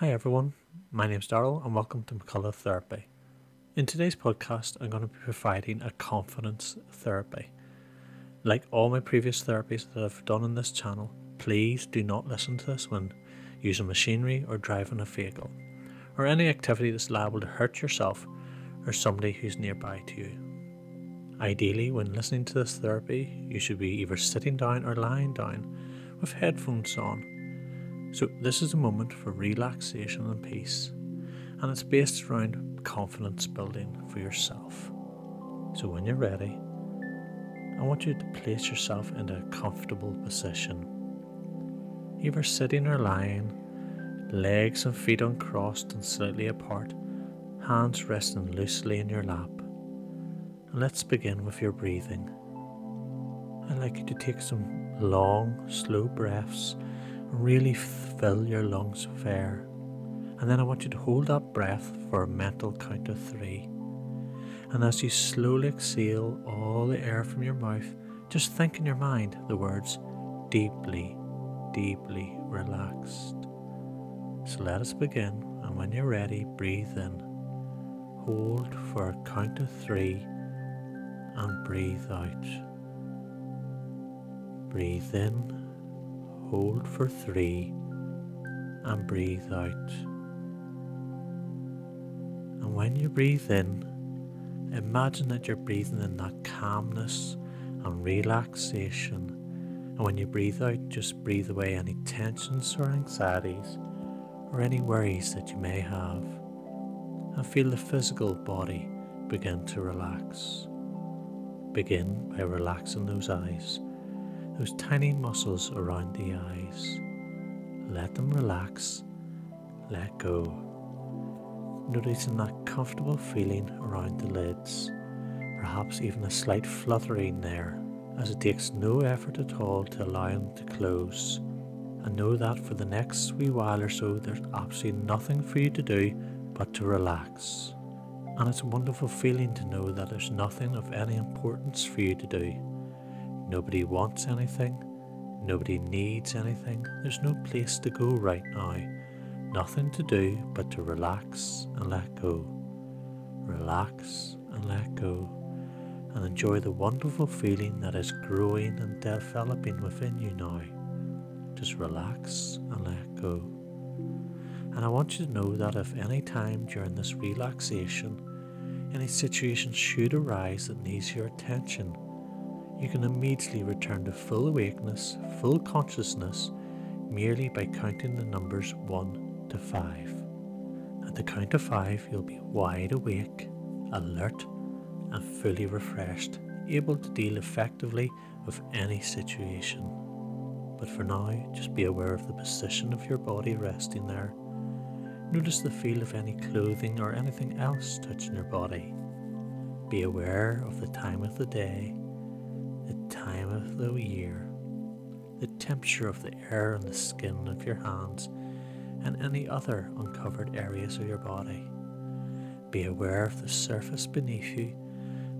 Hi everyone, my name's Darryl and welcome to McCullagh Therapy. In today's podcast, I'm going to be providing a confidence therapy. Like all my previous therapies that I've done on this channel, please do not listen to this when using machinery or driving a vehicle, or any activity that's liable to hurt yourself or somebody who's nearby to you. Ideally, when listening to this therapy, you should be either sitting down or lying down with headphones on so, this is a moment for relaxation and peace, and it's based around confidence building for yourself. So, when you're ready, I want you to place yourself in a comfortable position, either sitting or lying, legs and feet uncrossed and slightly apart, hands resting loosely in your lap. And let's begin with your breathing. I'd like you to take some long, slow breaths Really fill your lungs with air. And then I want you to hold that breath for a mental count of three. And as you slowly exhale all the air from your mouth, just think in your mind the words deeply, deeply relaxed. So let us begin. And when you're ready, breathe in. Hold for a count of three and breathe out. Breathe in hold for three, and breathe out. And when you breathe in, imagine that you're breathing in that calmness and relaxation. And when you breathe out, just breathe away any tensions or anxieties or any worries that you may have. And feel the physical body begin to relax. Begin by relaxing those eyes those tiny muscles around the eyes. Let them relax, let go. Noticing that comfortable feeling around the lids, perhaps even a slight fluttering there, as it takes no effort at all to allow them to close. And know that for the next wee while or so, there's absolutely nothing for you to do but to relax. And it's a wonderful feeling to know that there's nothing of any importance for you to do Nobody wants anything. Nobody needs anything. There's no place to go right now. Nothing to do but to relax and let go. Relax and let go. And enjoy the wonderful feeling that is growing and developing within you now. Just relax and let go. And I want you to know that if any time during this relaxation, any situation should arise that needs your attention, you can immediately return to full awakeness, full consciousness, merely by counting the numbers 1 to 5. At the count of 5, you'll be wide awake, alert, and fully refreshed, able to deal effectively with any situation. But for now, just be aware of the position of your body resting there. Notice the feel of any clothing or anything else touching your body. Be aware of the time of the day time of the year, the temperature of the air on the skin of your hands, and any other uncovered areas of your body. Be aware of the surface beneath you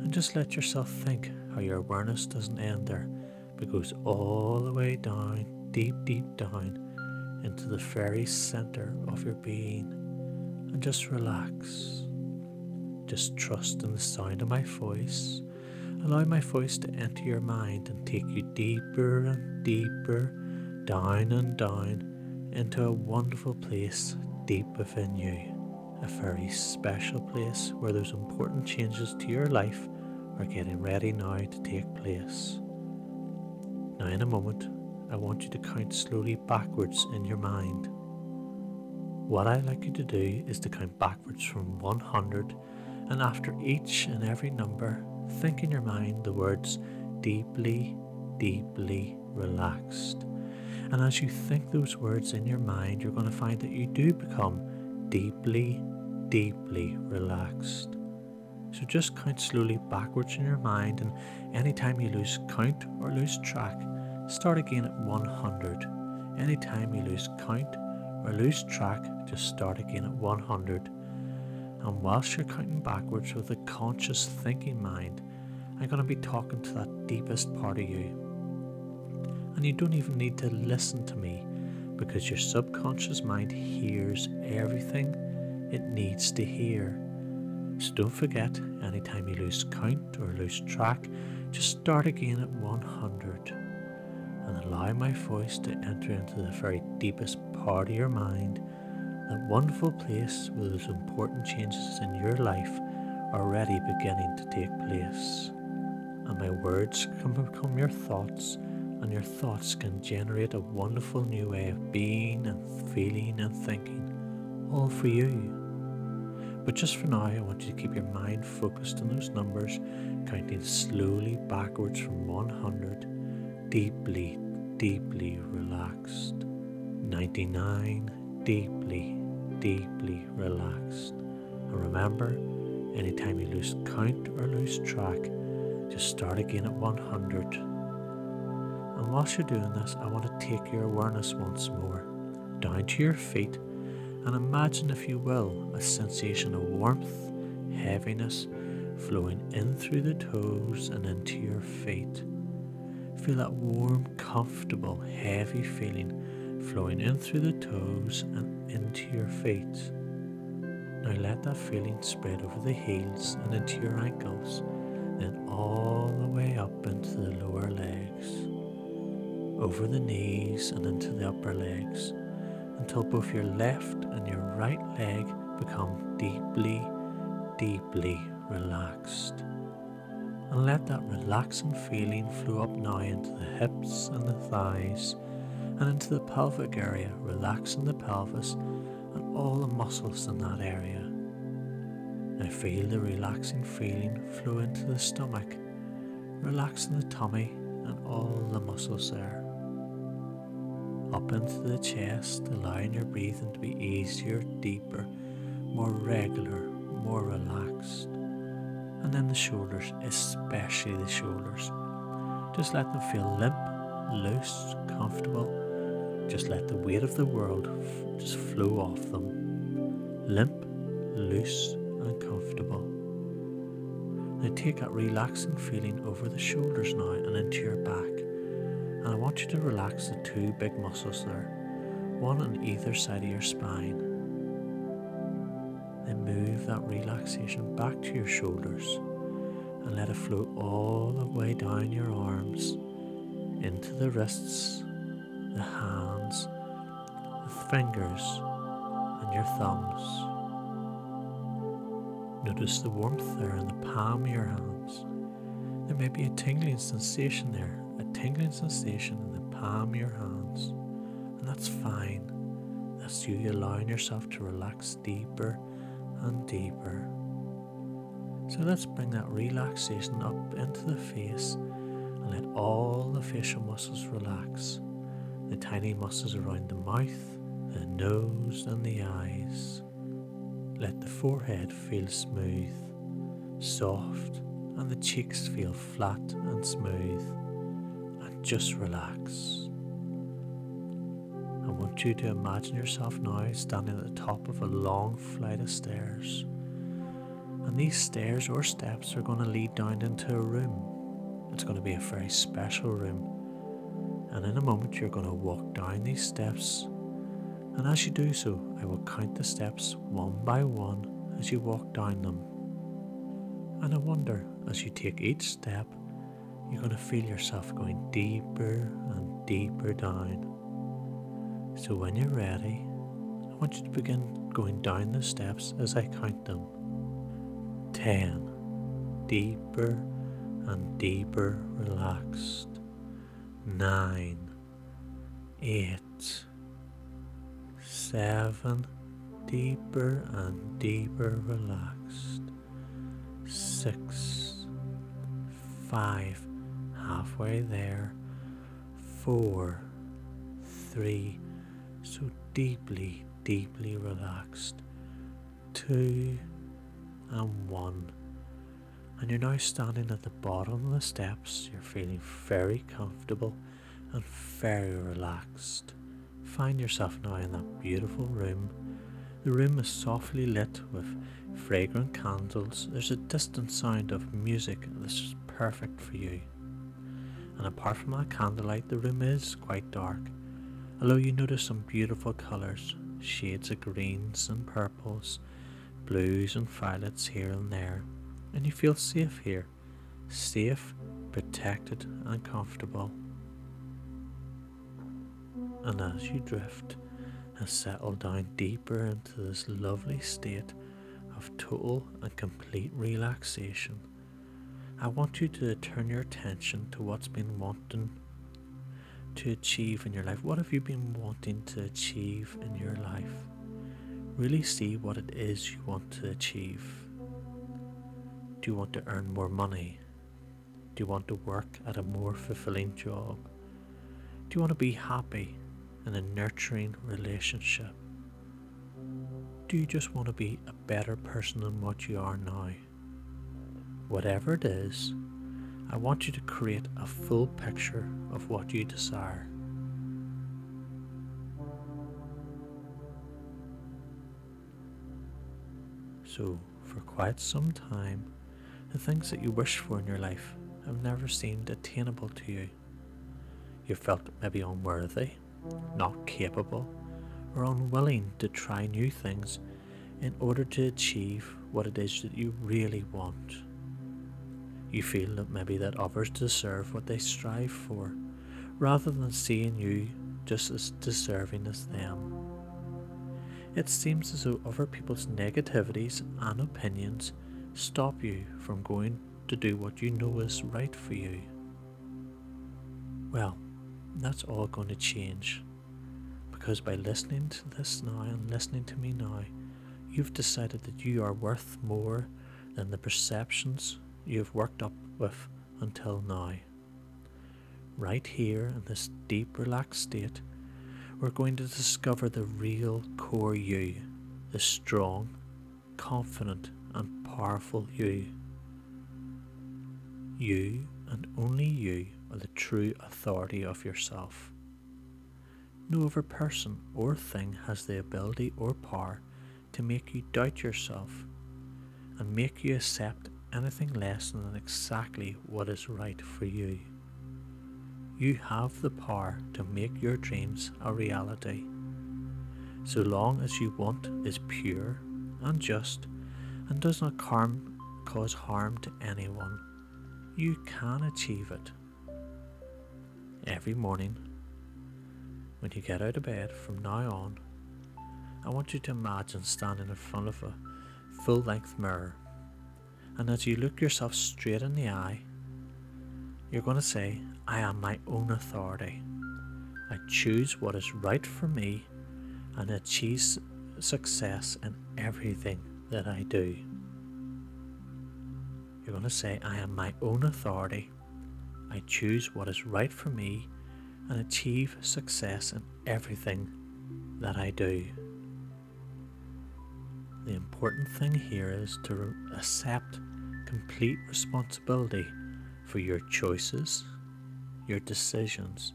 and just let yourself think how your awareness doesn't end there, but goes all the way down, deep, deep down into the very center of your being. And just relax. Just trust in the sound of my voice Allow my voice to enter your mind and take you deeper and deeper, down and down, into a wonderful place deep within you. A very special place where those important changes to your life are getting ready now to take place. Now, in a moment, I want you to count slowly backwards in your mind. What I'd like you to do is to count backwards from 100, and after each and every number, think in your mind the words deeply, deeply relaxed. And as you think those words in your mind, you're going to find that you do become deeply, deeply relaxed. So just count slowly backwards in your mind, and anytime you lose count or lose track, start again at 100. Anytime you lose count or lose track, just start again at 100. And whilst you're counting backwards with a conscious thinking mind, I'm going to be talking to that deepest part of you. And you don't even need to listen to me because your subconscious mind hears everything it needs to hear. So don't forget, anytime you lose count or lose track, just start again at 100 and allow my voice to enter into the very deepest part of your mind, that wonderful place where those important changes in your life are already beginning to take place. And my words can become your thoughts, and your thoughts can generate a wonderful new way of being and feeling and thinking, all for you. But just for now, I want you to keep your mind focused on those numbers, counting slowly backwards from 100, deeply, deeply relaxed. 99, deeply, deeply relaxed. And remember, anytime you lose count or lose track, just start again at 100. And whilst you're doing this, I want to take your awareness once more down to your feet and imagine, if you will, a sensation of warmth, heaviness flowing in through the toes and into your feet. Feel that warm, comfortable, heavy feeling flowing in through the toes and into your feet. Now let that feeling spread over the heels and into your ankles, then all the way up into the lower legs, over the knees and into the upper legs until both your left and your right leg become deeply, deeply relaxed. And let that relaxing feeling flow up now into the hips and the thighs and into the pelvic area, relaxing the pelvis and all the muscles in that area. Now feel the relaxing feeling flow into the stomach, relaxing the tummy and all the muscles there up into the chest, allowing your breathing to be easier, deeper, more regular, more relaxed. And then the shoulders, especially the shoulders. Just let them feel limp, loose, comfortable. Just let the weight of the world f- just flow off them. Limp, loose, and comfortable. Now take that relaxing feeling over the shoulders now and into your back and I want you to relax the two big muscles there, one on either side of your spine. Then move that relaxation back to your shoulders and let it flow all the way down your arms into the wrists, the hands, fingers, and your thumbs. Notice the warmth there in the palm of your hands. There may be a tingling sensation there a tingling sensation in the palm of your hands, and that's fine. That's you allowing yourself to relax deeper and deeper. So let's bring that relaxation up into the face and let all the facial muscles relax. The tiny muscles around the mouth, the nose, and the eyes. Let the forehead feel smooth, soft, and the cheeks feel flat and smooth And just relax. I want you to imagine yourself now standing at the top of a long flight of stairs. And these stairs or steps are going to lead down into a room. It's going to be a very special room. And in a moment, you're going to walk down these steps. And as you do so, I will count the steps one by one as you walk down them. And I wonder, as you take each step, you're going to feel yourself going deeper and deeper down. So when you're ready, I want you to begin going down the steps as I count them. 10. Deeper and deeper relaxed. 9. 8. 7. Deeper and deeper relaxed. 6. 5 halfway there. Four, three, so deeply, deeply relaxed. Two, and one. And you're now standing at the bottom of the steps. You're feeling very comfortable and very relaxed. Find yourself now in that beautiful room. The room is softly lit with fragrant candles. There's a distant sound of music that's is perfect for you and apart from that candlelight, the room is quite dark. Although you notice some beautiful colours, shades of greens and purples, blues and violets here and there, and you feel safe here, safe, protected, and comfortable. And as you drift and settle down deeper into this lovely state of total and complete relaxation, I want you to turn your attention to what's been wanting to achieve in your life. What have you been wanting to achieve in your life? Really see what it is you want to achieve. Do you want to earn more money? Do you want to work at a more fulfilling job? Do you want to be happy in a nurturing relationship? Do you just want to be a better person than what you are now? Whatever it is, I want you to create a full picture of what you desire. So, for quite some time, the things that you wish for in your life have never seemed attainable to you. You felt maybe unworthy, not capable, or unwilling to try new things in order to achieve what it is that you really want. You feel that maybe that others deserve what they strive for, rather than seeing you just as deserving as them. It seems as though other people's negativities and opinions stop you from going to do what you know is right for you. Well, that's all going to change because by listening to this now and listening to me now, you've decided that you are worth more than the perceptions you've worked up with until now. Right here in this deep, relaxed state, we're going to discover the real core you, the strong, confident, and powerful you. You and only you are the true authority of yourself. No other person or thing has the ability or power to make you doubt yourself and make you accept anything less than exactly what is right for you. You have the power to make your dreams a reality. So long as you want is pure and just and does not harm, cause harm to anyone, you can achieve it. Every morning, when you get out of bed from now on, I want you to imagine standing in front of a full length mirror and as you look yourself straight in the eye, you're going to say, I am my own authority. I choose what is right for me and achieve success in everything that I do. You're going to say, I am my own authority. I choose what is right for me and achieve success in everything that I do. The important thing here is to accept complete responsibility for your choices, your decisions,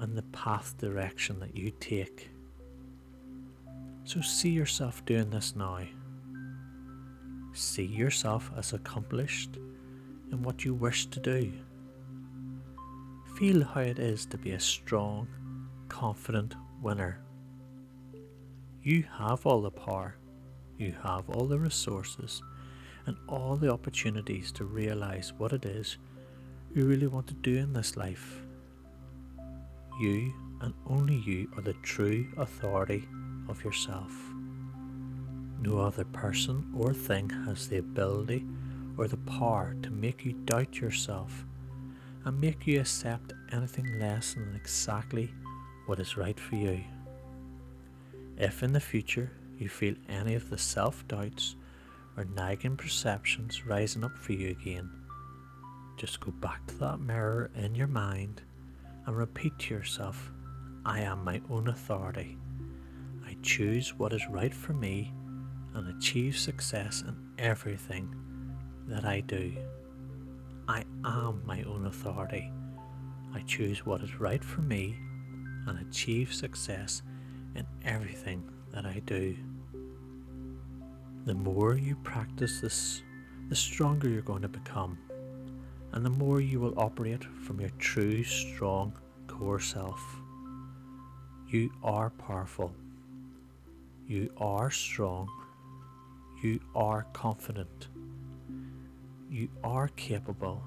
and the path direction that you take. So see yourself doing this now. See yourself as accomplished in what you wish to do. Feel how it is to be a strong, confident winner. You have all the power, you have all the resources and all the opportunities to realize what it is you really want to do in this life. You and only you are the true authority of yourself. No other person or thing has the ability or the power to make you doubt yourself and make you accept anything less than exactly what is right for you. If in the future you feel any of the self doubts or nagging perceptions rising up for you again, just go back to that mirror in your mind and repeat to yourself, I am my own authority. I choose what is right for me and achieve success in everything that I do. I am my own authority. I choose what is right for me and achieve success in everything that I do. The more you practice this, the stronger you're going to become, and the more you will operate from your true, strong core self. You are powerful. You are strong. You are confident. You are capable.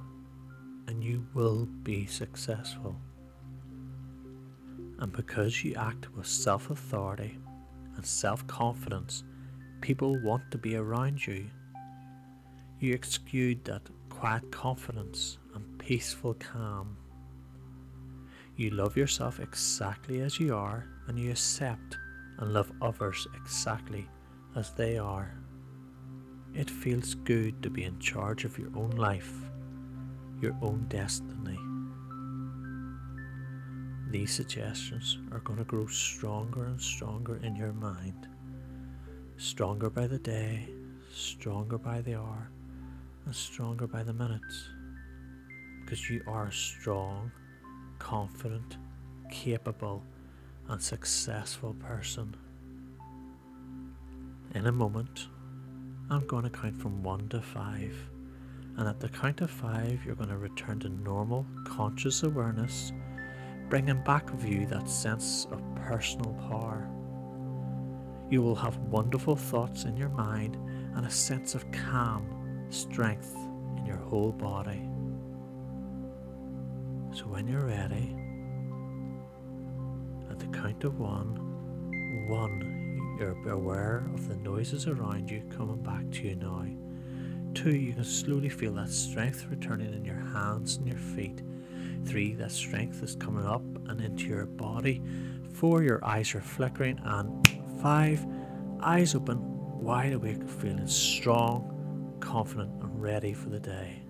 And you will be successful. And because you act with self authority and self confidence, people want to be around you. You exude that quiet confidence and peaceful calm. You love yourself exactly as you are, and you accept and love others exactly as they are. It feels good to be in charge of your own life, your own destiny. These suggestions are going to grow stronger and stronger in your mind. Stronger by the day, stronger by the hour, and stronger by the minutes. Because you are a strong, confident, capable, and successful person. In a moment, I'm going to count from 1 to 5. And at the count of 5, you're going to return to normal, conscious awareness bringing back with you that sense of personal power. You will have wonderful thoughts in your mind and a sense of calm, strength in your whole body. So when you're ready, at the count of one, one, you're aware of the noises around you coming back to you now. Two, you can slowly feel that strength returning in your hands and your feet Three, that strength is coming up and into your body. Four, your eyes are flickering. And five, eyes open, wide awake, feeling strong, confident, and ready for the day.